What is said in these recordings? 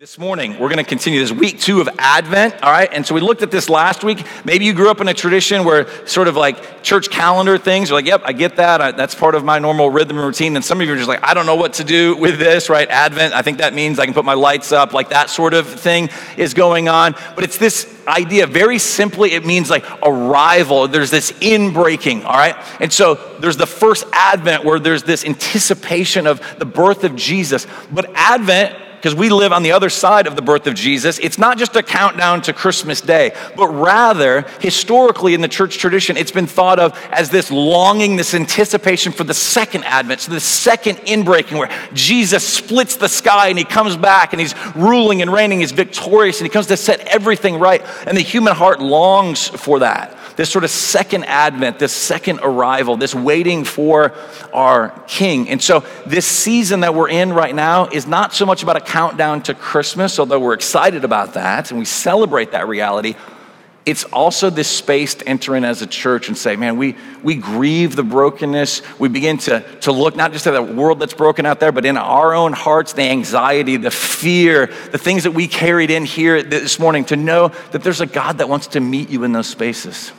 This morning, we're going to continue this week two of Advent, all right? And so we looked at this last week. Maybe you grew up in a tradition where sort of like church calendar things, you're like, yep, I get that. I, that's part of my normal rhythm and routine. And some of you are just like, I don't know what to do with this, right? Advent, I think that means I can put my lights up, like that sort of thing is going on. But it's this idea, very simply, it means like arrival. There's this inbreaking, all right? And so there's the first Advent where there's this anticipation of the birth of Jesus. But Advent, because we live on the other side of the birth of Jesus, it's not just a countdown to Christmas Day, but rather, historically in the church tradition, it's been thought of as this longing, this anticipation for the second advent, so the second inbreaking where Jesus splits the sky and he comes back and he's ruling and reigning, he's victorious, and he comes to set everything right. And the human heart longs for that this sort of second advent, this second arrival, this waiting for our king. And so, this season that we're in right now is not so much about a countdown to Christmas, although we're excited about that and we celebrate that reality. It's also this space to enter in as a church and say, man, we, we grieve the brokenness. We begin to, to look not just at the world that's broken out there, but in our own hearts, the anxiety, the fear, the things that we carried in here this morning, to know that there's a God that wants to meet you in those spaces.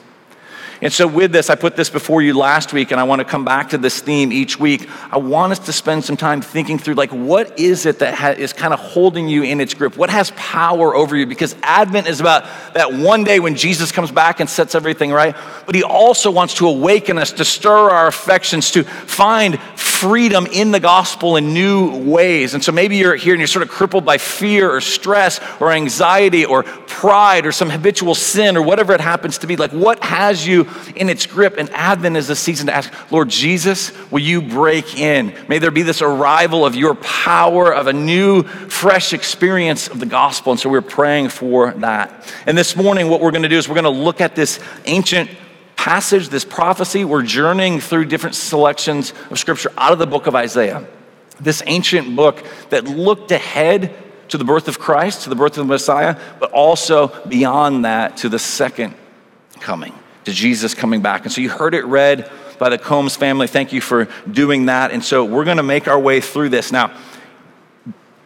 And so, with this, I put this before you last week, and I want to come back to this theme each week. I want us to spend some time thinking through, like, what is it that ha- is kind of holding you in its grip? What has power over you? Because Advent is about that one day when Jesus comes back and sets everything right. But He also wants to awaken us, to stir our affections, to find freedom in the gospel in new ways. And so maybe you're here and you're sort of crippled by fear or stress or anxiety or pride or some habitual sin or whatever it happens to be. Like, what has you in its grip? And Advent is a season to ask, Lord Jesus, will you break in? May there be this arrival of your power, of a new, fresh experience of the gospel. And so we're praying for that. And this morning, what we're going to do is we're going to look at this ancient passage, this prophecy, we're journeying through different selections of scripture out of the book of Isaiah. This ancient book that looked ahead to the birth of Christ, to the birth of the Messiah, but also beyond that to the second coming, to Jesus coming back. And so you heard it read by the Combs family. Thank you for doing that. And so we're going to make our way through this. Now,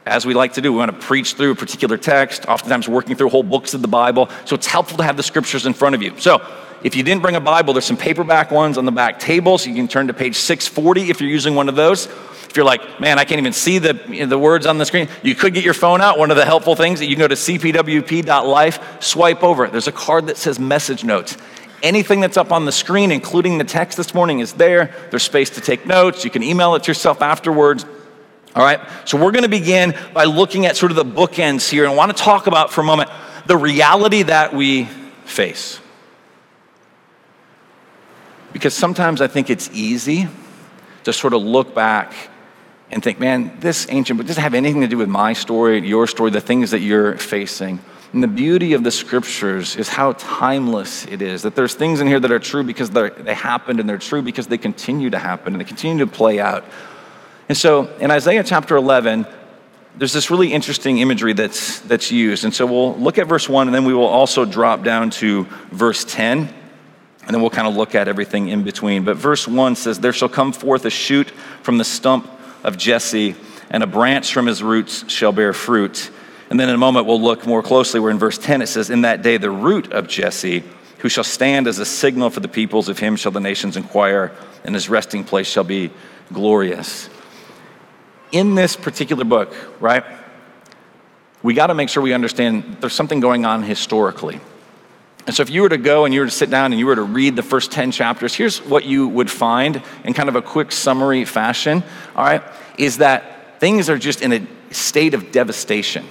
as we like to do, we want to preach through a particular text, oftentimes working through whole books of the Bible. So it's helpful to have the scriptures in front of you. So if you didn't bring a Bible, there's some paperback ones on the back table, so you can turn to page 640 if you're using one of those. If you're like, man, I can't even see the, you know, the words on the screen, you could get your phone out. One of the helpful things that you can go to cpwp.life, swipe over it. There's a card that says message notes. Anything that's up on the screen, including the text this morning, is there. There's space to take notes. You can email it to yourself afterwards. All right, so we're going to begin by looking at sort of the bookends here and I want to talk about for a moment the reality that we face. Because sometimes I think it's easy to sort of look back and think, man, this ancient book doesn't have anything to do with my story, your story, the things that you're facing. And the beauty of the scriptures is how timeless it is. That there's things in here that are true because they happened, and they're true because they continue to happen and they continue to play out. And so in Isaiah chapter 11, there's this really interesting imagery that's, that's used. And so we'll look at verse 1, and then we will also drop down to verse 10. And then we'll kind of look at everything in between. But verse 1 says, There shall come forth a shoot from the stump of Jesse, and a branch from his roots shall bear fruit. And then in a moment, we'll look more closely where in verse 10 it says, In that day, the root of Jesse, who shall stand as a signal for the peoples, of him shall the nations inquire, and his resting place shall be glorious. In this particular book, right, we got to make sure we understand there's something going on historically. And so, if you were to go and you were to sit down and you were to read the first 10 chapters, here's what you would find in kind of a quick summary fashion, all right, is that things are just in a state of devastation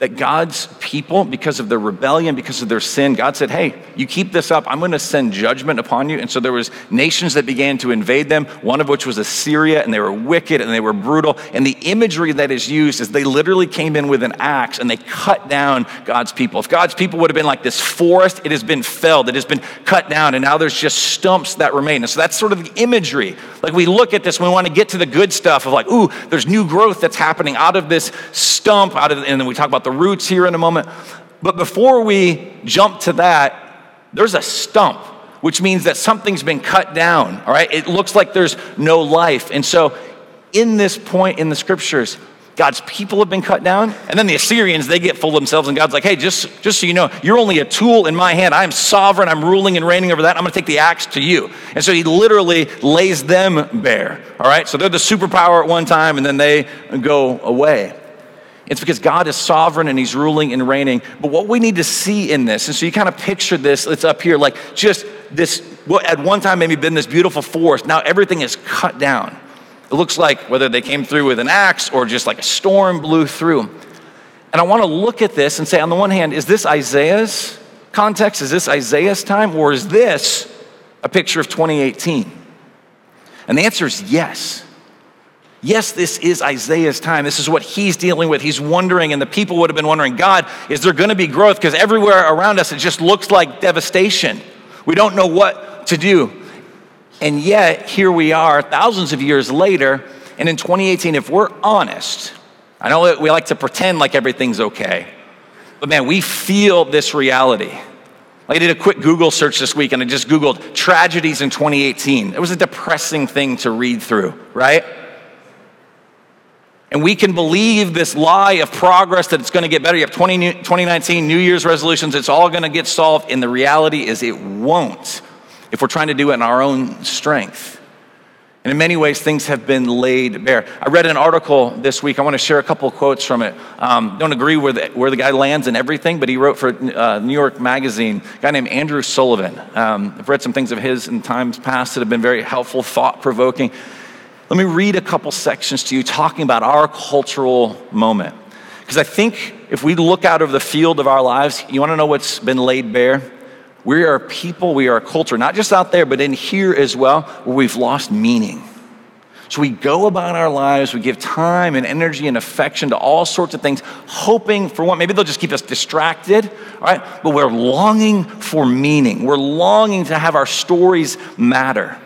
that God's people, because of their rebellion, because of their sin, God said, "Hey, you keep this up, I'm going to send judgment upon you." And so there was nations that began to invade them, one of which was Assyria, and they were wicked and they were brutal. And the imagery that is used is they literally came in with an axe and they cut down God's people. If God's people would have been like this forest, it has been felled, it has been cut down, and now there's just stumps that remain. And so that's sort of the imagery. Like we look at this, we want to get to the good stuff of like, ooh, there's new growth that's happening out of this stump, out of, and then we talk about the the roots here in a moment. But before we jump to that, there's a stump, which means that something's been cut down, all right? It looks like there's no life. And so, in this point in the scriptures, God's people have been cut down. And then the Assyrians, they get full of themselves, and God's like, hey, just, just so you know, you're only a tool in my hand. I'm sovereign, I'm ruling and reigning over that. I'm gonna take the axe to you. And so he literally lays them bare. All right, so they're the superpower at one time, and then they go away. It's because God is sovereign and He's ruling and reigning. But what we need to see in this, and so you kind of picture this, it's up here, like just this, what at one time maybe been this beautiful forest, now everything is cut down. It looks like whether they came through with an axe or just like a storm blew through. And I want to look at this and say, on the one hand, is this Isaiah's context? Is this Isaiah's time? Or is this a picture of 2018? And the answer is yes. Yes, this is Isaiah's time. This is what he's dealing with. He's wondering, and the people would have been wondering God, is there going to be growth? Because everywhere around us, it just looks like devastation. We don't know what to do. And yet, here we are, thousands of years later, and in 2018, if we're honest, I know that we like to pretend like everything's okay, but man, we feel this reality. I did a quick Google search this week and I just Googled tragedies in 2018. It was a depressing thing to read through, right? And we can believe this lie of progress that it's going to get better. You have 20, 2019 New Year's resolutions, it's all going to get solved. And the reality is it won't if we're trying to do it in our own strength. And in many ways, things have been laid bare. I read an article this week. I want to share a couple quotes from it. Um, don't agree where the, where the guy lands and everything, but he wrote for uh, New York Magazine, a guy named Andrew Sullivan. Um, I've read some things of his in times past that have been very helpful, thought provoking. Let me read a couple sections to you talking about our cultural moment. Because I think if we look out of the field of our lives, you want to know what's been laid bare? We are people, we are a culture, not just out there, but in here as well, where we've lost meaning. So we go about our lives, we give time and energy and affection to all sorts of things, hoping for what maybe they'll just keep us distracted, all right? But we're longing for meaning. We're longing to have our stories matter.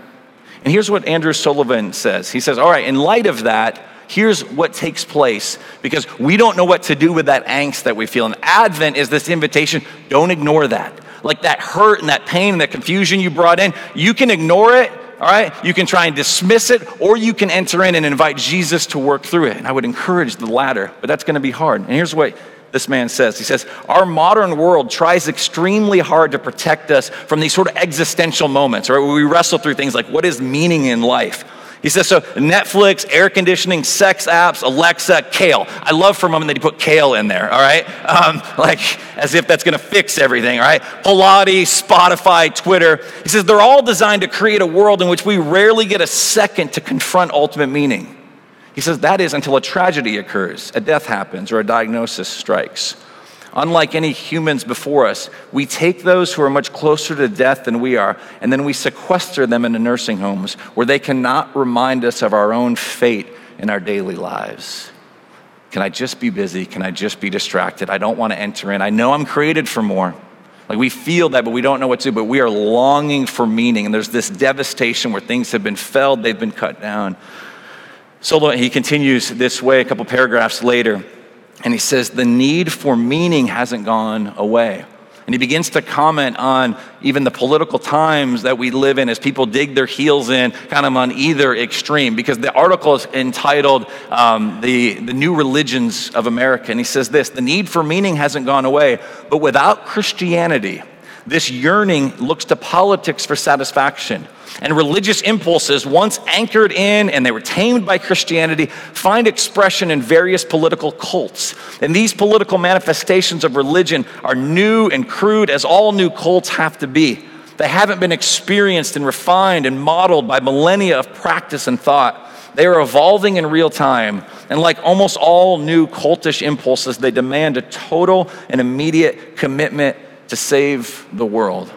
And here's what Andrew Sullivan says He says, All right, in light of that, here's what takes place because we don't know what to do with that angst that we feel. And Advent is this invitation don't ignore that. Like that hurt and that pain and that confusion you brought in, you can ignore it, all right? You can try and dismiss it, or you can enter in and invite Jesus to work through it. And I would encourage the latter, but that's going to be hard. And here's what this man says. He says, Our modern world tries extremely hard to protect us from these sort of existential moments, right? Where we wrestle through things like what is meaning in life? He says, so Netflix, air conditioning, sex apps, Alexa, kale. I love for a moment that he put kale in there, all right? Um, like as if that's gonna fix everything, all right? Pilates, Spotify, Twitter. He says, they're all designed to create a world in which we rarely get a second to confront ultimate meaning. He says that is until a tragedy occurs, a death happens, or a diagnosis strikes. Unlike any humans before us, we take those who are much closer to death than we are, and then we sequester them into nursing homes where they cannot remind us of our own fate in our daily lives. Can I just be busy? Can I just be distracted? I don't want to enter in. I know I'm created for more. Like we feel that, but we don't know what to do, but we are longing for meaning. And there's this devastation where things have been felled, they've been cut down. So he continues this way a couple paragraphs later, and he says, The need for meaning hasn't gone away. And he begins to comment on even the political times that we live in as people dig their heels in, kind of on either extreme. Because the article is entitled um, the, the New Religions of America. And he says this The need for meaning hasn't gone away, but without Christianity, this yearning looks to politics for satisfaction. And religious impulses, once anchored in and they were tamed by Christianity, find expression in various political cults. And these political manifestations of religion are new and crude, as all new cults have to be. They haven't been experienced and refined and modeled by millennia of practice and thought. They are evolving in real time. And like almost all new cultish impulses, they demand a total and immediate commitment to save the world.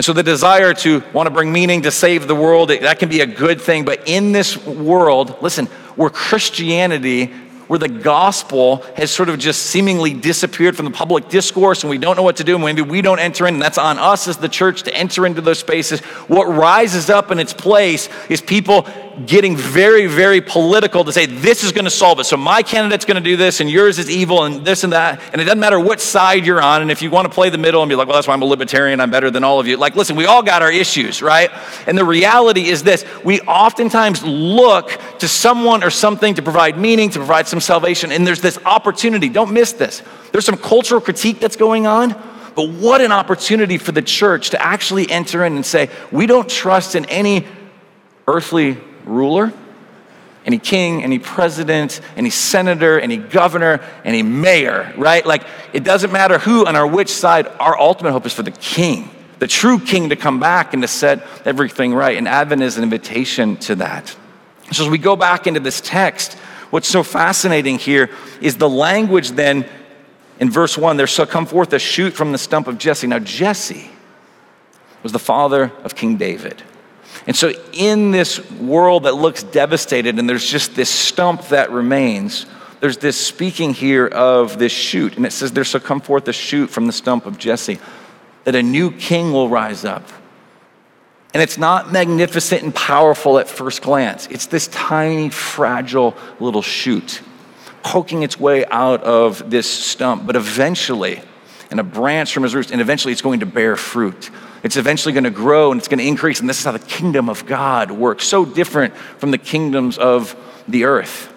And so the desire to want to bring meaning to save the world, that can be a good thing. But in this world, listen, where Christianity, where the gospel has sort of just seemingly disappeared from the public discourse and we don't know what to do, and maybe we don't enter in, and that's on us as the church to enter into those spaces. What rises up in its place is people getting very, very political to say this is going to solve it. So my candidate's going to do this, and yours is evil, and this and that. And it doesn't matter what side you're on. And if you want to play the middle and be like, well, that's why I'm a libertarian, I'm better than all of you. Like, listen, we all got our issues, right? And the reality is this we oftentimes look to someone or something to provide meaning, to provide some salvation. And there's this opportunity. Don't miss this. There's some cultural critique that's going on. But what an opportunity for the church to actually enter in and say, we don't trust in any earthly ruler, any king, any president, any senator, any governor, any mayor, right? Like, it doesn't matter who and on which side, our ultimate hope is for the king, the true king to come back and to set everything right. And Advent is an invitation to that. So, as we go back into this text, what's so fascinating here is the language then in verse 1 there shall come forth a shoot from the stump of Jesse. Now, Jesse was the father of King David. And so, in this world that looks devastated, and there's just this stump that remains, there's this speaking here of this shoot. And it says, There shall come forth a shoot from the stump of Jesse, that a new king will rise up. And it's not magnificent and powerful at first glance, it's this tiny, fragile little shoot poking its way out of this stump. But eventually, and a branch from his roots, and eventually it's going to bear fruit. It's eventually going to grow and it's going to increase. And this is how the kingdom of God works. So different from the kingdoms of the earth.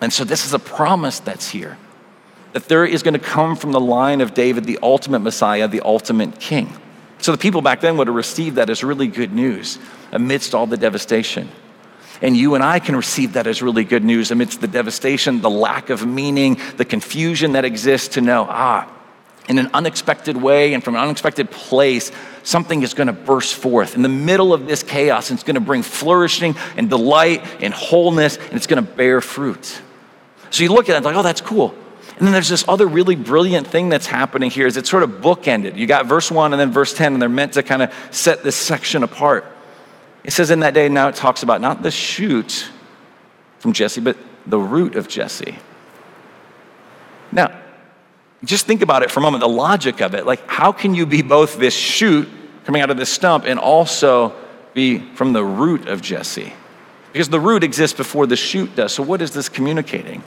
And so this is a promise that's here that there is going to come from the line of David the ultimate Messiah, the ultimate king. So the people back then would have received that as really good news amidst all the devastation. And you and I can receive that as really good news amidst the devastation, the lack of meaning, the confusion that exists to know, ah, in an unexpected way and from an unexpected place, something is going to burst forth in the middle of this chaos and it's going to bring flourishing and delight and wholeness and it's going to bear fruit. So you look at it like, oh, that's cool. And then there's this other really brilliant thing that's happening here is it's sort of bookended. You got verse 1 and then verse 10, and they're meant to kind of set this section apart. It says in that day, now it talks about not the shoot from Jesse, but the root of Jesse. Now, just think about it for a moment, the logic of it. Like, how can you be both this shoot coming out of this stump and also be from the root of Jesse? Because the root exists before the shoot does. So, what is this communicating?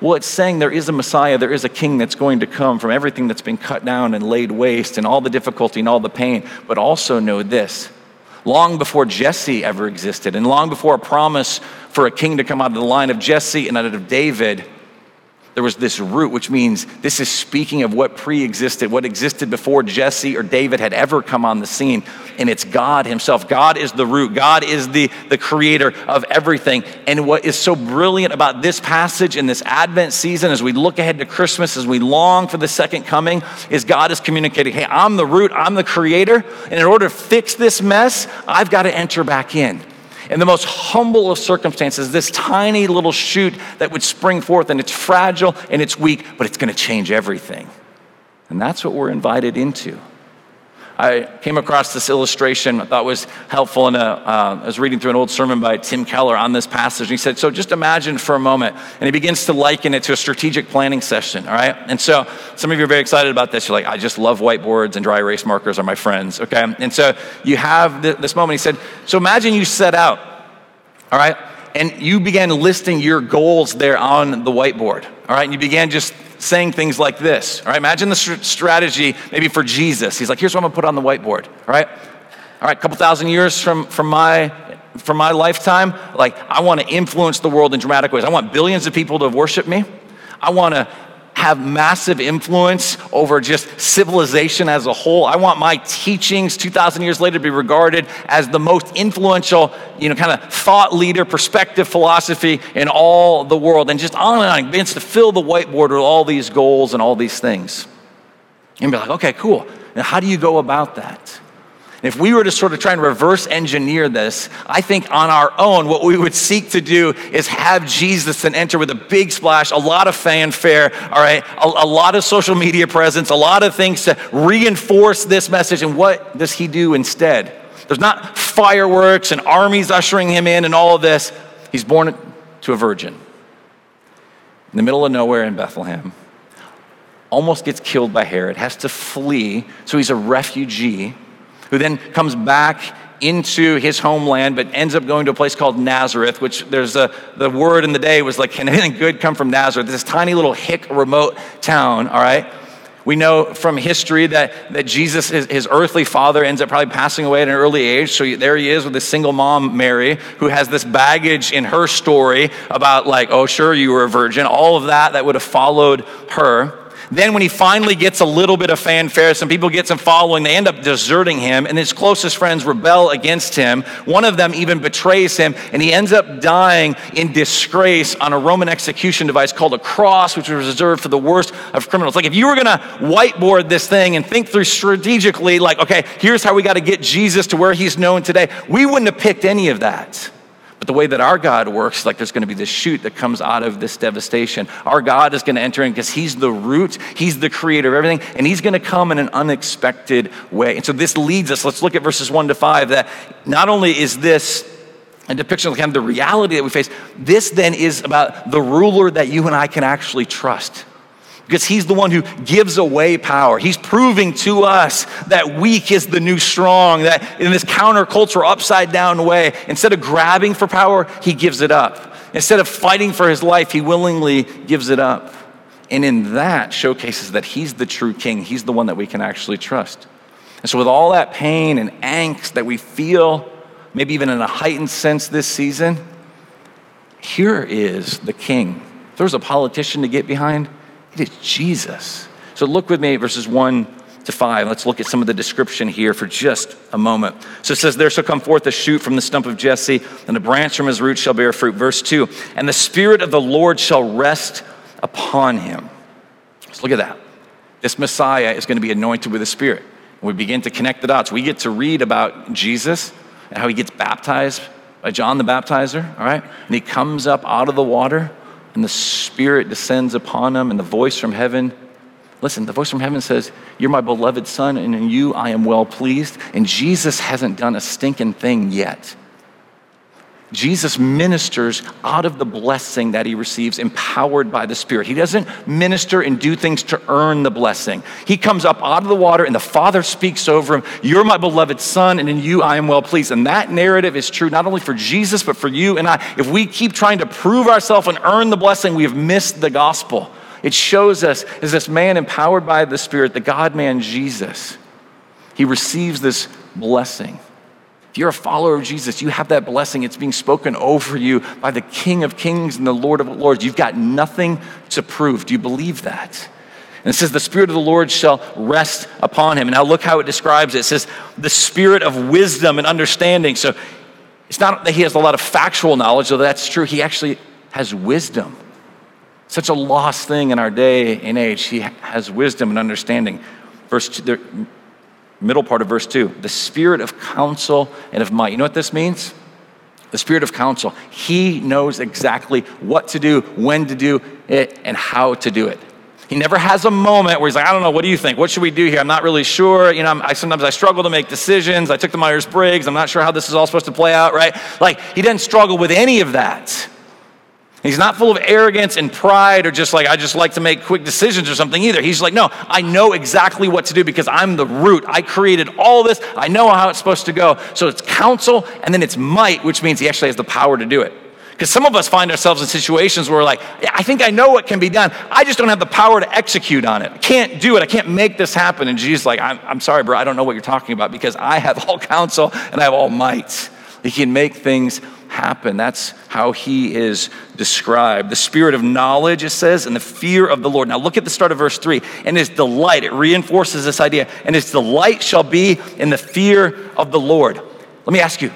Well, it's saying there is a Messiah, there is a king that's going to come from everything that's been cut down and laid waste and all the difficulty and all the pain. But also know this long before Jesse ever existed, and long before a promise for a king to come out of the line of Jesse and out of David, there was this root, which means this is speaking of what pre existed, what existed before Jesse or David had ever come on the scene. And it's God Himself. God is the root, God is the, the creator of everything. And what is so brilliant about this passage in this Advent season, as we look ahead to Christmas, as we long for the second coming, is God is communicating, hey, I'm the root, I'm the creator. And in order to fix this mess, I've got to enter back in in the most humble of circumstances, this tiny little shoot that would spring forth, and it's fragile and it's weak, but it's going to change everything. And that's what we're invited into. I came across this illustration I thought was helpful. In a, uh, I was reading through an old sermon by Tim Keller on this passage. And He said, So just imagine for a moment, and he begins to liken it to a strategic planning session, all right? And so some of you are very excited about this. You're like, I just love whiteboards and dry erase markers are my friends, okay? And so you have this moment. He said, So imagine you set out, all right? And you began listing your goals there on the whiteboard, all right? And you began just saying things like this. All right, imagine the strategy maybe for Jesus. He's like, here's what I'm gonna put on the whiteboard. All right, all right, a couple thousand years from, from my from my lifetime, like I want to influence the world in dramatic ways. I want billions of people to worship me. I want to have massive influence over just civilization as a whole. I want my teachings 2,000 years later to be regarded as the most influential, you know, kind of thought leader, perspective, philosophy in all the world. And just on and on, begins to fill the whiteboard with all these goals and all these things. And be like, okay, cool. Now, how do you go about that? If we were to sort of try and reverse engineer this, I think on our own, what we would seek to do is have Jesus then enter with a big splash, a lot of fanfare, all right, a, a lot of social media presence, a lot of things to reinforce this message. And what does he do instead? There's not fireworks and armies ushering him in and all of this. He's born to a virgin in the middle of nowhere in Bethlehem. Almost gets killed by Herod, has to flee, so he's a refugee who then comes back into his homeland, but ends up going to a place called Nazareth, which there's a, the word in the day was like, can anything good come from Nazareth? This tiny little hick remote town, all right? We know from history that, that Jesus, his, his, earthly father, ends up probably passing away at an early age. So there he is with his single mom, Mary, who has this baggage in her story about, like, oh, sure, you were a virgin, all of that that would have followed her. Then, when he finally gets a little bit of fanfare, some people get some following, they end up deserting him, and his closest friends rebel against him. One of them even betrays him, and he ends up dying in disgrace on a Roman execution device called a cross, which was reserved for the worst of criminals. Like, if you were gonna whiteboard this thing and think through strategically, like, okay, here's how we gotta get Jesus to where he's known today, we wouldn't have picked any of that. But the way that our God works, like there's going to be this shoot that comes out of this devastation. Our God is going to enter in because He's the root, He's the creator of everything, and He's going to come in an unexpected way. And so this leads us, let's look at verses one to five, that not only is this a depiction of kind of the reality that we face, this then is about the ruler that you and I can actually trust because he's the one who gives away power. He's proving to us that weak is the new strong, that in this counterculture, upside down way, instead of grabbing for power, he gives it up. Instead of fighting for his life, he willingly gives it up. And in that showcases that he's the true king, he's the one that we can actually trust. And so, with all that pain and angst that we feel, maybe even in a heightened sense this season, here is the king. If there was a politician to get behind, it is Jesus. So look with me verses 1 to 5. Let's look at some of the description here for just a moment. So it says, There shall come forth a shoot from the stump of Jesse, and a branch from his root shall bear fruit. Verse 2 And the Spirit of the Lord shall rest upon him. Let's look at that. This Messiah is going to be anointed with the Spirit. we begin to connect the dots. We get to read about Jesus and how he gets baptized by John the Baptizer, all right? And he comes up out of the water and the Spirit descends upon him, and the voice from heaven. Listen, the voice from heaven says, You're my beloved Son, and in you I am well pleased. And Jesus hasn't done a stinking thing yet. Jesus ministers out of the blessing that he receives, empowered by the Spirit. He doesn't minister and do things to earn the blessing. He comes up out of the water, and the Father speaks over him You're my beloved Son, and in you I am well pleased. And that narrative is true not only for Jesus, but for you and I. If we keep trying to prove ourselves and earn the blessing, we have missed the gospel. It shows us as this man empowered by the Spirit, the God man Jesus, he receives this blessing. If you're a follower of Jesus, you have that blessing. It's being spoken over you by the King of Kings and the Lord of Lords. You've got nothing to prove. Do you believe that? And it says, The Spirit of the Lord shall rest upon him. And now look how it describes it. It says, The Spirit of wisdom and understanding. So it's not that he has a lot of factual knowledge, though that's true. He actually has wisdom. Such a lost thing in our day and age. He has wisdom and understanding. Verse middle part of verse 2 the spirit of counsel and of might. You know what this means? The spirit of counsel. He knows exactly what to do, when to do it, and how to do it. He never has a moment where he's like, I don't know, what do you think? What should we do here? I'm not really sure. You know, I, sometimes I struggle to make decisions. I took the Myers Briggs. I'm not sure how this is all supposed to play out, right? Like, he doesn't struggle with any of that. He's not full of arrogance and pride or just like, I just like to make quick decisions or something either. He's like, no, I know exactly what to do because I'm the root. I created all this. I know how it's supposed to go. So it's counsel and then it's might, which means he actually has the power to do it. Because some of us find ourselves in situations where we're like, yeah, I think I know what can be done. I just don't have the power to execute on it. I can't do it. I can't make this happen. And Jesus like, I'm, I'm sorry, bro. I don't know what you're talking about because I have all counsel and I have all might. He can make things happen. That's how he is described. The spirit of knowledge, it says, and the fear of the Lord. Now look at the start of verse 3. And his delight, it reinforces this idea. And his delight shall be in the fear of the Lord. Let me ask you,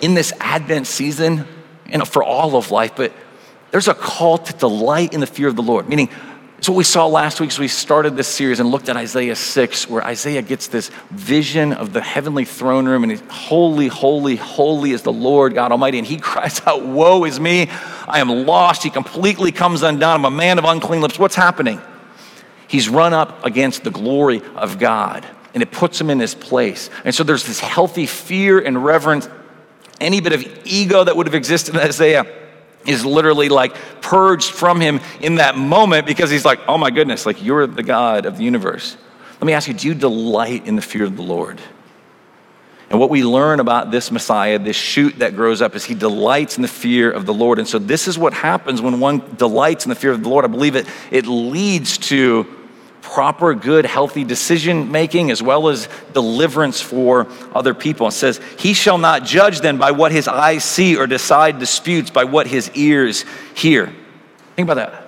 in this Advent season, you know, for all of life, but there's a call to delight in the fear of the Lord, meaning so, what we saw last week as we started this series and looked at Isaiah 6, where Isaiah gets this vision of the heavenly throne room, and he's holy, holy, holy is the Lord God Almighty. And he cries out, Woe is me, I am lost. He completely comes undone. I'm a man of unclean lips. What's happening? He's run up against the glory of God, and it puts him in his place. And so, there's this healthy fear and reverence. Any bit of ego that would have existed in Isaiah is literally like purged from him in that moment because he's like, oh my goodness, like you're the God of the universe. Let me ask you, do you delight in the fear of the Lord? And what we learn about this Messiah, this shoot that grows up, is he delights in the fear of the Lord. And so this is what happens when one delights in the fear of the Lord. I believe it, it leads to proper, good, healthy decision making as well as deliverance for other people. It says, He shall not judge then by what his eyes see or decide disputes by what his ears hear. Think about that.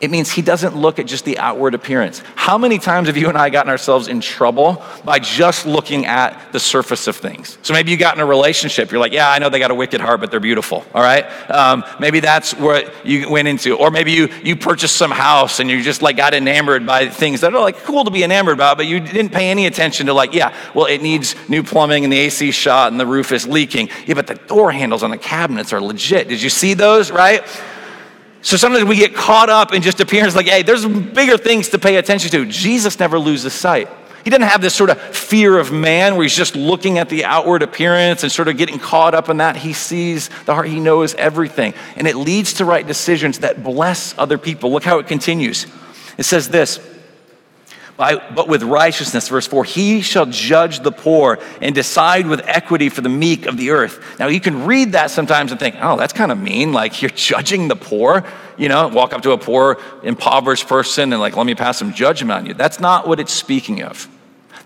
It means he doesn't look at just the outward appearance. How many times have you and I gotten ourselves in trouble by just looking at the surface of things? So maybe you got in a relationship. You're like, yeah, I know they got a wicked heart, but they're beautiful. All right. Um, maybe that's what you went into, or maybe you you purchased some house and you just like got enamored by things that are like cool to be enamored about, but you didn't pay any attention to like, yeah, well, it needs new plumbing and the AC shot and the roof is leaking. Yeah, but the door handles on the cabinets are legit. Did you see those? Right. So sometimes we get caught up in just appearance, like, hey, there's bigger things to pay attention to. Jesus never loses sight. He doesn't have this sort of fear of man where he's just looking at the outward appearance and sort of getting caught up in that. He sees the heart, he knows everything. And it leads to right decisions that bless other people. Look how it continues. It says this but with righteousness, verse 4, he shall judge the poor and decide with equity for the meek of the earth. Now, you can read that sometimes and think, oh, that's kind of mean. Like, you're judging the poor. You know, walk up to a poor, impoverished person and, like, let me pass some judgment on you. That's not what it's speaking of.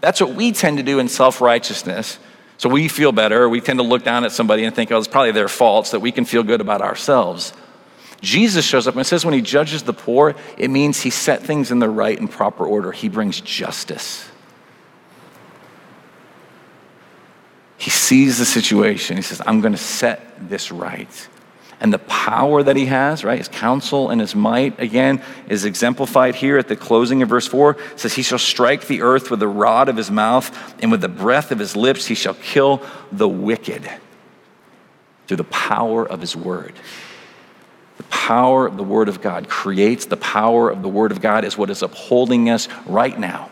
That's what we tend to do in self righteousness. So we feel better. We tend to look down at somebody and think, oh, it's probably their fault, so that we can feel good about ourselves. Jesus shows up and says when he judges the poor, it means he set things in the right and proper order. He brings justice. He sees the situation. He says, I'm going to set this right. And the power that he has, right, his counsel and his might, again, is exemplified here at the closing of verse 4. It says, He shall strike the earth with the rod of his mouth, and with the breath of his lips he shall kill the wicked through the power of his word. Power of the Word of God creates, the power of the Word of God is what is upholding us right now.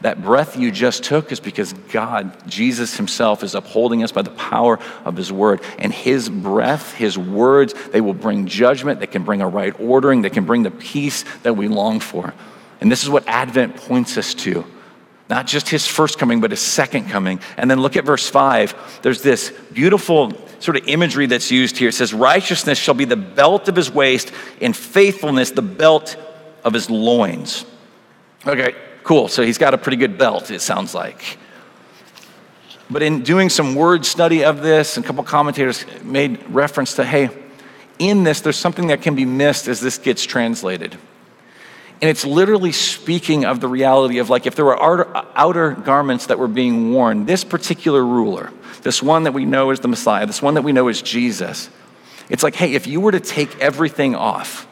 That breath you just took is because God, Jesus Himself, is upholding us by the power of His Word. And His breath, His words, they will bring judgment, they can bring a right ordering, they can bring the peace that we long for. And this is what Advent points us to. Not just his first coming, but his second coming. And then look at verse 5. There's this beautiful sort of imagery that's used here. It says, Righteousness shall be the belt of his waist, and faithfulness the belt of his loins. Okay, cool. So he's got a pretty good belt, it sounds like. But in doing some word study of this, and a couple commentators made reference to, hey, in this, there's something that can be missed as this gets translated. And it's literally speaking of the reality of like if there were outer, outer, garments that were being worn, this particular ruler, this one that we know is the Messiah, this one that we know is Jesus, it's like, hey, if you were to take everything off,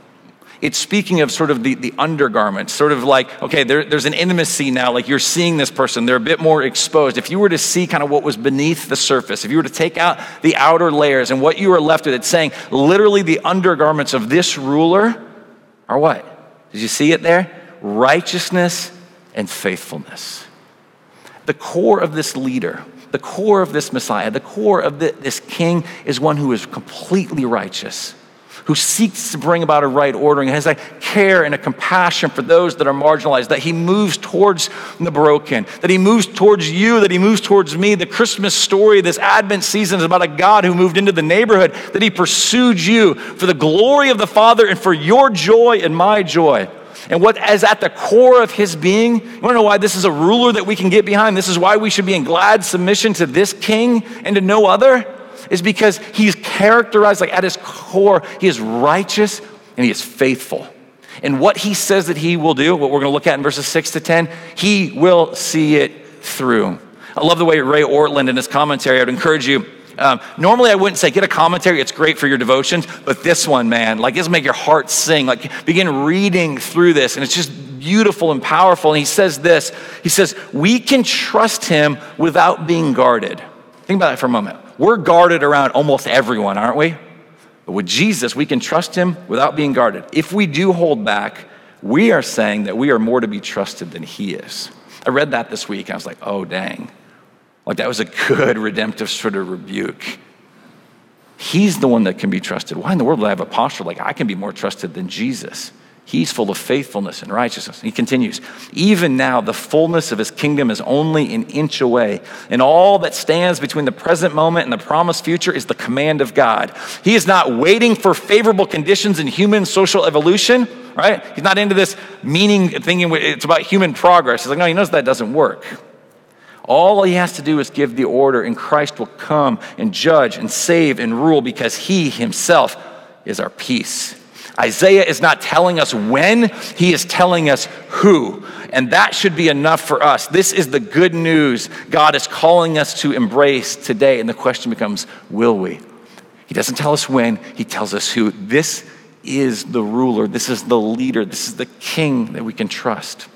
it's speaking of sort of the, the undergarments, sort of like, okay, there, there's an intimacy now, like you're seeing this person, they're a bit more exposed. If you were to see kind of what was beneath the surface, if you were to take out the outer layers and what you were left with, it's saying literally the undergarments of this ruler are what? Did you see it there? Righteousness and faithfulness. The core of this leader, the core of this Messiah, the core of the, this king is one who is completely righteous, who seeks to bring about a right ordering, has a care and a compassion for those that are marginalized, that he moves towards the broken, that he moves towards you, that he moves towards me. The Christmas story, this Advent season is about a God who moved into the neighborhood, that he pursued you for the glory of the Father and for your joy and my joy. And what is at the core of his being, you want to know why this is a ruler that we can get behind? This is why we should be in glad submission to this king and to no other? Is because he's characterized, like at his core, he is righteous and he is faithful. And what he says that he will do, what we're to look at in verses 6 to 10, he will see it through. I love the way Ray Ortlund in his commentary, I would encourage you um, normally, I wouldn't say get a commentary. It's great for your devotions, but this one, man, like this make your heart sing. Like begin reading through this, and it's just beautiful and powerful. And he says this. He says we can trust him without being guarded. Think about that for a moment. We're guarded around almost everyone, aren't we? But with Jesus, we can trust him without being guarded. If we do hold back, we are saying that we are more to be trusted than he is. I read that this week. and I was like, oh, dang. Like that was a good redemptive sort of rebuke. He's the one that can be trusted. Why in the world would I have a posture like I can be more trusted than Jesus? He's full of faithfulness and righteousness. He continues, even now, the fullness of his kingdom is only an inch away. And all that stands between the present moment and the promised future is the command of God. He is not waiting for favorable conditions in human social evolution, right? He's not into this meaning thinking it's about human progress. He's like, no, he knows that doesn't work. All he has to do is give the order, and Christ will come and judge and save and rule because he himself is our peace. Isaiah is not telling us when, he is telling us who. And that should be enough for us. This is the good news God is calling us to embrace today. And the question becomes will we? He doesn't tell us when, he tells us who. This is the ruler, this is the leader, this is the king that we can trust.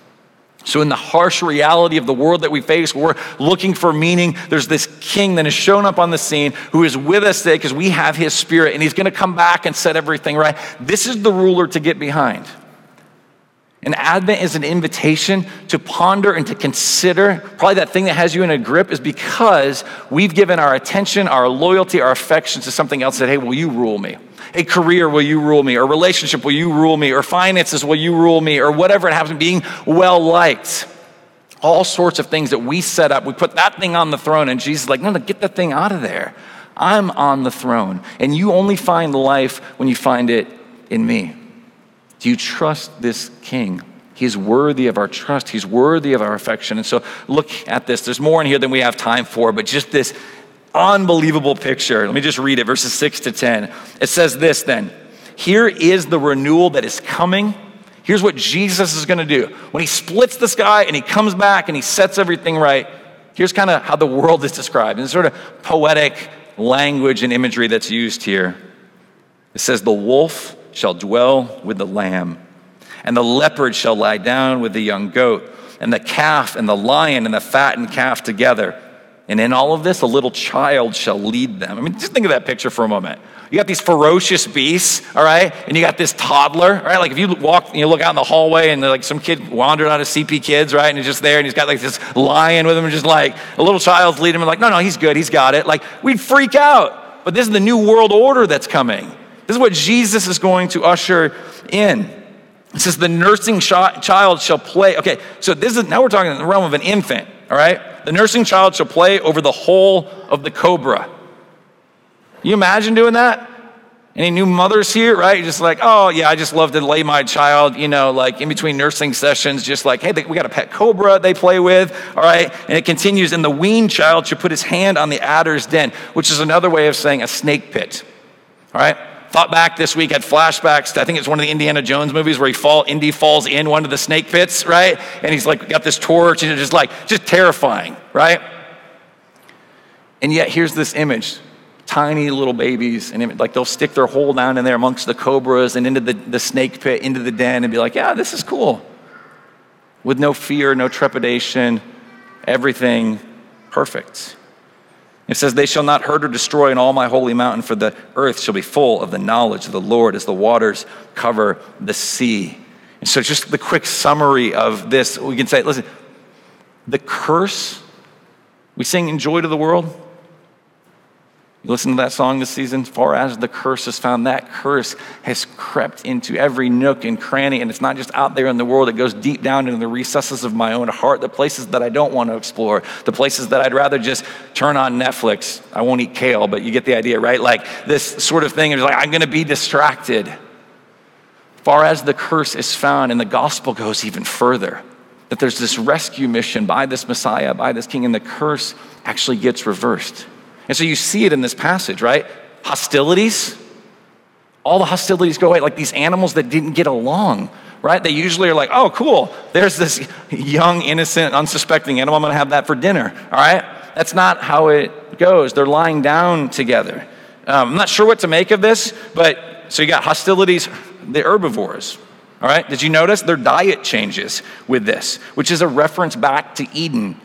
So, in the harsh reality of the world that we face, we're looking for meaning. There's this king that has shown up on the scene who is with us today because we have his spirit and he's going to come back and set everything right. This is the ruler to get behind. And Advent is an invitation to ponder and to consider. Probably that thing that has you in a grip is because we've given our attention, our loyalty, our affection to something else that, hey, will you rule me? A career, will you rule me? Or relationship, will you rule me? Or finances, will you rule me? Or whatever it happens, being well liked. All sorts of things that we set up. We put that thing on the throne, and Jesus is like, no, no, get that thing out of there. I'm on the throne. And you only find life when you find it in me. Do you trust this king? He's worthy of our trust. He's worthy of our affection. And so look at this. There's more in here than we have time for, but just this unbelievable picture. Let me just read it, verses 6 to 10. It says this then Here is the renewal that is coming. Here's what Jesus is going to do. When he splits the sky and he comes back and he sets everything right, here's kind of how the world is described in sort of poetic language and imagery that's used here. It says, The wolf shall dwell with the lamb, and the leopard shall lie down with the young goat, and the calf and the lion and the fattened calf together. And in all of this, a little child shall lead them. I mean, just think of that picture for a moment. You got these ferocious beasts, all right, and you got this toddler, right? Like if you walk, you look out in the hallway, and like some kid wandered out of CP Kids, right, and he's just there, and he's got like this lion with him, and just like a little child's leading him, like, no, no, he's good, he's got it. Like we'd freak out. But this is the new world order that's coming. This is what Jesus is going to usher in. It says, the nursing child shall play. Okay, so this is now we're talking in the realm of an infant, all right? The nursing child shall play over the hole of the cobra. You imagine doing that? Any new mothers here, right? You're just like, oh, yeah, I just love to lay my child, you know, like in between nursing sessions, just like, hey, we got a pet cobra they play with, all right? And it continues, and the weaned child should put his hand on the adder's den, which is another way of saying a snake pit, all right? Thought back this week, had flashbacks I think it's one of the Indiana Jones movies where he fall, Indy falls in one of the snake pits, right? And he's like, got this torch, and it's just like, just terrifying, right? And yet, here's this image tiny little babies, and like they'll stick their hole down in there amongst the cobras and into the, the snake pit, into the den, and be like, yeah, this is cool. With no fear, no trepidation, everything perfect. It says, They shall not hurt or destroy in all my holy mountain, for the earth shall be full of the knowledge of the Lord as the waters cover the sea. And so, just the quick summary of this, we can say, listen, the curse, we sing in joy to the world. You listen to that song this season, far as the curse is found, that curse has crept into every nook and cranny, and it's not just out there in the world, it goes deep down into the recesses of my own heart, the places that I don't want to explore, the places that I'd rather just turn on Netflix. I won't eat kale, but you get the idea, right? Like this sort of thing, it's like, I'm going to be distracted. Far as the curse is found, and the gospel goes even further that there's this rescue mission by this Messiah, by this king, and the curse actually gets reversed. And so you see it in this passage, right? Hostilities. All the hostilities go away, like these animals that didn't get along, right? They usually are like, oh, cool, there's this young, innocent, unsuspecting animal. I'm going to have that for dinner, all right? That's not how it goes. They're lying down together. Um, I'm not sure what to make of this, but so you got hostilities, the herbivores, all right? Did you notice their diet changes with this, which is a reference back to Eden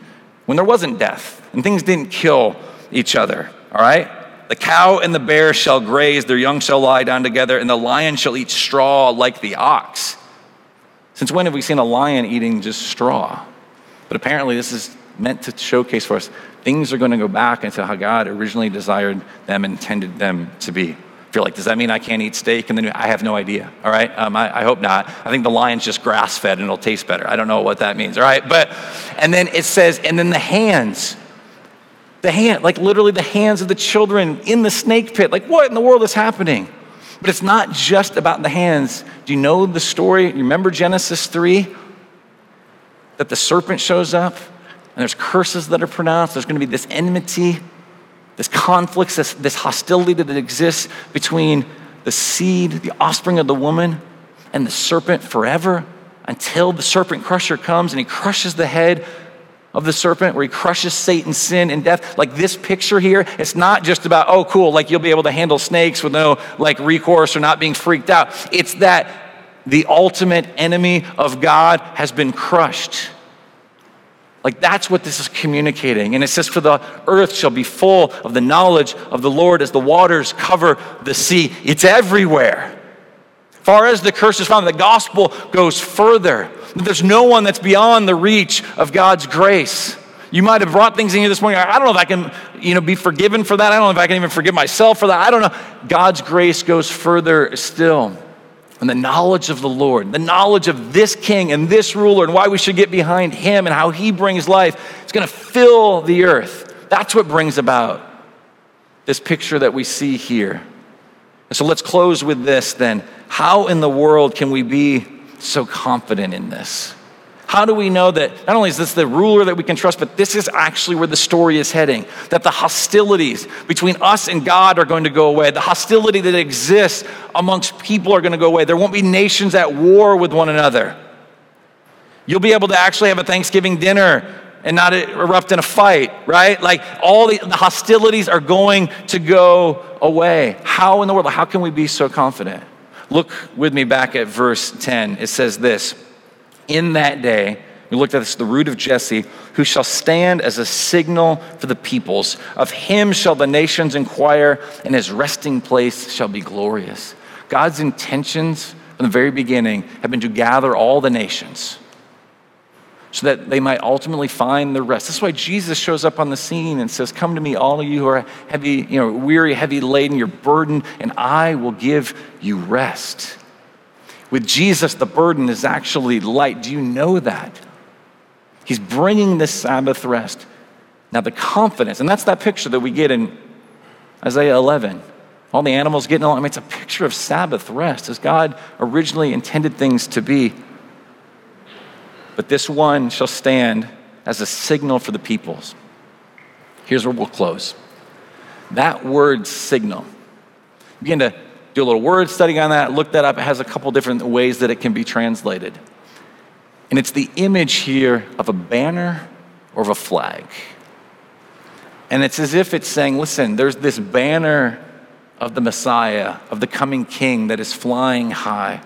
when there wasn't death and things didn't kill each other, all right? The cow and the bear shall graze, their young shall lie down together, and the lion shall eat straw like the ox. Since when have we seen a lion eating just straw? But apparently, this is meant to showcase for us things are going to go back into how God originally desired them, intended them to be. If you're like, does that mean I can't eat steak? And then I have no idea, all right? Um, I, I, hope not. I think the lion's just grass fed and it'll taste better. I don't know what that means, all right? But, and then it says, and then the hands, the hand, like literally the hands of the children in the snake pit. Like, what in the world is happening? But it's not just about the hands. Do you know the story? You remember Genesis 3? That the serpent shows up and there's curses that are pronounced. There's going to be this enmity this conflict, this, this hostility that exists between the seed, the offspring of the woman, and the serpent forever until the serpent crusher comes and he crushes the head of the serpent, where he crushes Satan's sin and death. Like this picture here, it's not just about, oh, cool, like you'll be able to handle snakes with no like recourse or not being freaked out. It's that the ultimate enemy of God has been crushed. Like that's what this is communicating. And it says, For the earth shall be full of the knowledge of the Lord as the waters cover the sea. It's everywhere. Far as the curse is found, the gospel goes further. There's no one that's beyond the reach of God's grace. You might have brought things in here this morning. I don't know if I can, you know, be forgiven for that. I don't know if I can even forgive myself for that. I don't know. God's grace goes further still and the knowledge of the Lord, the knowledge of this king and this ruler and why we should get behind him and how he brings life, it's going to fill the earth. That's what brings about this picture that we see here. And so let's close with this then. How in the world can we be so confident in this? How do we know that not only is this the ruler that we can trust, but this is actually where the story is heading? That the hostilities between us and God are going to go away. The hostility that exists amongst people are going to go away. There won't be nations at war with one another. You'll be able to actually have a Thanksgiving dinner and not erupt in a fight, right? Like all the, hostilities are going to go away. How in the world? How can we be so confident? Look with me back at verse 10. It says this in that day, we looked at this, the root of Jesse, who shall stand as a signal for the peoples. Of him shall the nations inquire, and his resting place shall be glorious. God's intentions from the very beginning have been to gather all the nations so that they might ultimately find the rest. That's why Jesus shows up on the scene and says, Come to me, all of you who are heavy, you know, weary, heavy laden, you're burdened, and I will give you rest. With Jesus, the burden is actually light. Do you know that? He's bringing this Sabbath rest. Now, the confidence, and that's that picture that we get in Isaiah 11. All the animals getting along. I mean, it's a picture of Sabbath rest as God originally intended things to be. But this one shall stand as a signal for the peoples. Here's where we'll close. That word signal. Begin to do a little word study on that, look that up. It has a couple different ways that it can be translated. And it's the image here of a banner or of a flag. And it's as if it's saying, listen, there's this banner of the Messiah, of the coming king that is flying high.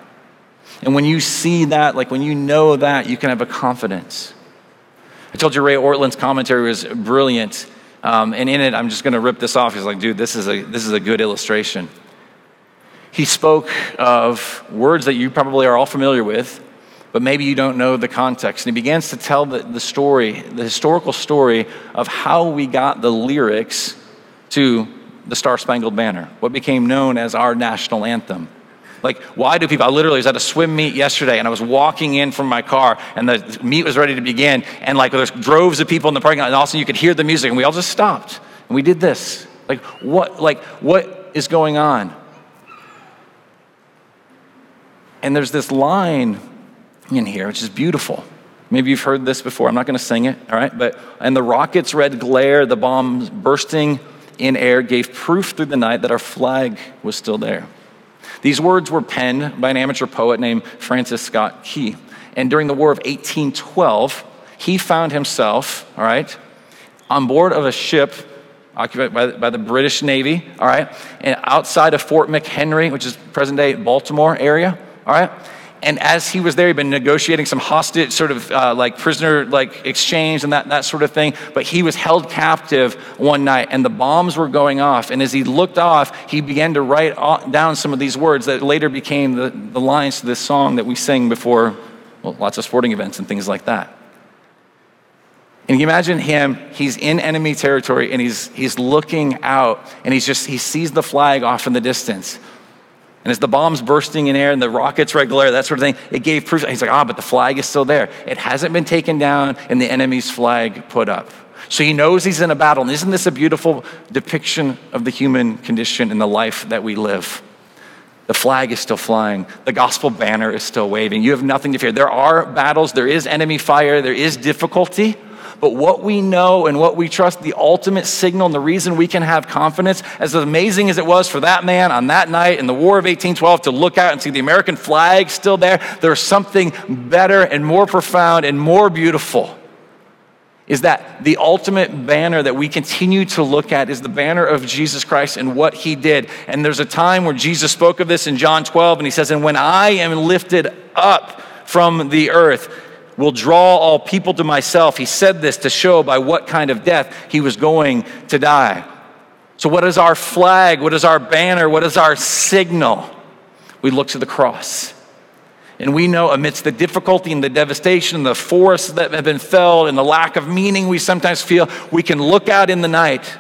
And when you see that, like when you know that, you can have a confidence. I told you Ray Ortlund's commentary was brilliant. Um, and in it, I'm just going to rip this off. He's like, dude, this is a, this is a good illustration he spoke of words that you probably are all familiar with, but maybe you don't know the context. And he begins to tell the, the story, the historical story of how we got the lyrics to the Star Spangled Banner, what became known as our national anthem. Like, why do people? I literally was at a swim meet yesterday and I was walking in from my car and the meet was ready to begin. And like, there's droves of people in the parking lot and all of a sudden you could hear the music and we all just stopped and we did this. Like, what, like, what is going on? And there's this line in here, which is beautiful. Maybe you've heard this before. I'm not going to sing it, all right? But, and the rocket's red glare, the bombs bursting in air, gave proof through the night that our flag was still there. These words were penned by an amateur poet named Francis Scott Key. And during the War of 1812, he found himself, all right, on board of a ship occupied by, by the British Navy, all right, and outside of Fort McHenry, which is present day Baltimore area all right? And as he was there, he'd been negotiating some hostage, sort of uh, like prisoner like exchange and that, that sort of thing. But he was held captive one night and the bombs were going off. And as he looked off, he began to write down some of these words that later became the, the lines to this song that we sing before well, lots of sporting events and things like that. And you imagine him, he's in enemy territory and he's, he's looking out and he's just, he sees the flag off in the distance. And as the bomb's bursting in air and the rockets regular, that sort of thing, it gave proof. He's like, ah, but the flag is still there. It hasn't been taken down and the enemy's flag put up. So he knows he's in a battle. And isn't this a beautiful depiction of the human condition and the life that we live? The flag is still flying. The gospel banner is still waving. You have nothing to fear. There are battles, there is enemy fire, there is difficulty. But what we know and what we trust, the ultimate signal and the reason we can have confidence, as amazing as it was for that man on that night in the War of 1812 to look out and see the American flag still there, there's something better and more profound and more beautiful is that the ultimate banner that we continue to look at is the banner of Jesus Christ and what he did. And there's a time where Jesus spoke of this in John 12, and he says, And when I am lifted up from the earth, will draw all people to myself. He said this to show by what kind of death he was going to die. So, what is our flag? What is our banner? What is our signal? We look to the cross. And we know amidst the difficulty and the devastation, and the forests that have been felled, and the lack of meaning we sometimes feel, we can look out in the night.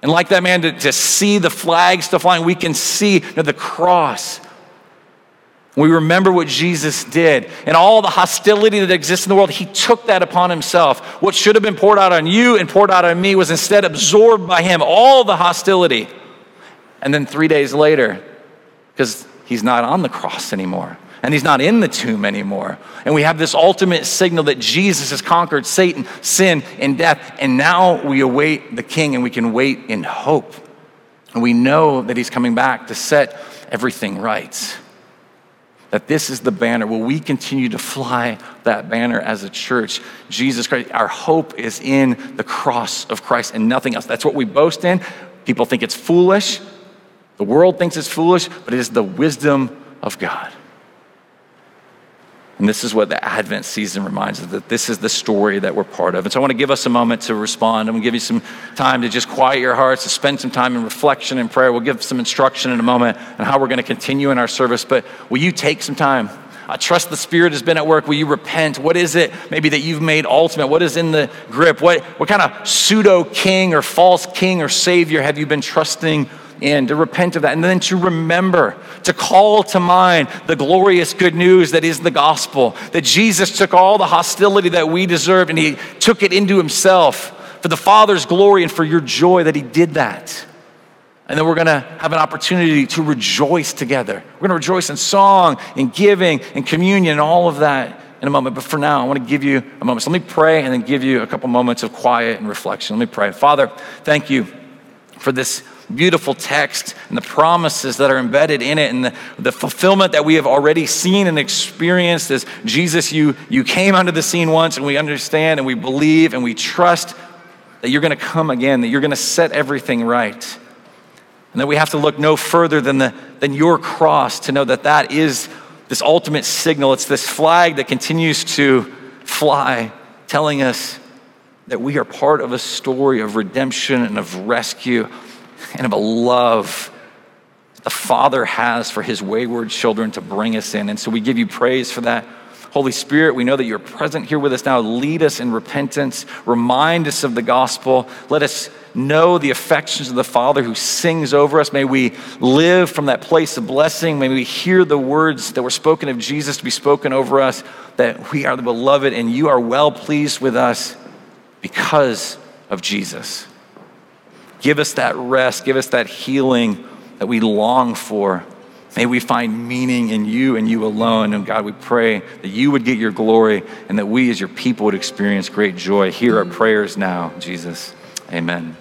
And like that man, to, to see the flags still flying, we can see you know, the cross. We remember what Jesus did and all the hostility that exists in the world. He took that upon himself. What should have been poured out on you and poured out on me was instead absorbed by him, all the hostility. And then three days later, because he's not on the cross anymore, and he's not in the tomb anymore. And we have this ultimate signal that Jesus has conquered Satan, sin, and death. And now we await the king and we can wait in hope. And we know that he's coming back to set everything right. That this is the banner. Will we continue to fly that banner as a church? Jesus Christ, our hope is in the cross of Christ and nothing else. That's what we boast in. People think it's foolish. The world thinks it's foolish, but it is the wisdom of God. And this is what the Advent season reminds us that this is the story that we're part of. And so I want to give us a moment to respond. I'm going to give you some time to just quiet your hearts, to spend some time in reflection and prayer. We'll give some instruction in a moment on how we're going to continue in our service. But will you take some time? I trust the Spirit has been at work. Will you repent? What is it maybe that you've made ultimate? What is in the grip? What, what kind of pseudo king or false king or savior have you been trusting in, to repent of that, and then to remember, to call to mind the glorious good news that is the gospel, that Jesus took all the hostility that we deserved and he took it into himself for the Father's glory and for your joy that he did that. And then we're going to have an opportunity to rejoice together. We're going to rejoice in song and giving and communion and all of that in a moment. But for now, I want to give you a moment. So let me pray and then give you a couple moments of quiet and reflection. Let me pray. Father, thank you for this beautiful text and the promises that are embedded in it and the, the fulfillment that we have already seen and experienced as Jesus, you, you came onto the scene once and we understand and we believe and we trust that you're going to come again, that you're going to set everything right. And that we have to look no further than, the, than your cross to know that that is this ultimate signal. It's this flag that continues to fly, telling us that we are part of a story of redemption and of rescue and of a love the Father has for his wayward children to bring us in. And so we give you praise for that. Holy Spirit, we know that you're present here with us now. Lead us in repentance. Remind us of the gospel. Let us know the affections of the Father who sings over us. May we live from that place of blessing. May we hear the words that were spoken of Jesus to be spoken over us, that we are the beloved and you are well pleased with us because of Jesus. Give us that rest. Give us that healing that we long for. May we find meaning in you and you alone. And God, we pray that you would get your glory and that we as your people would experience great joy. Hear our prayers now, Jesus. Amen.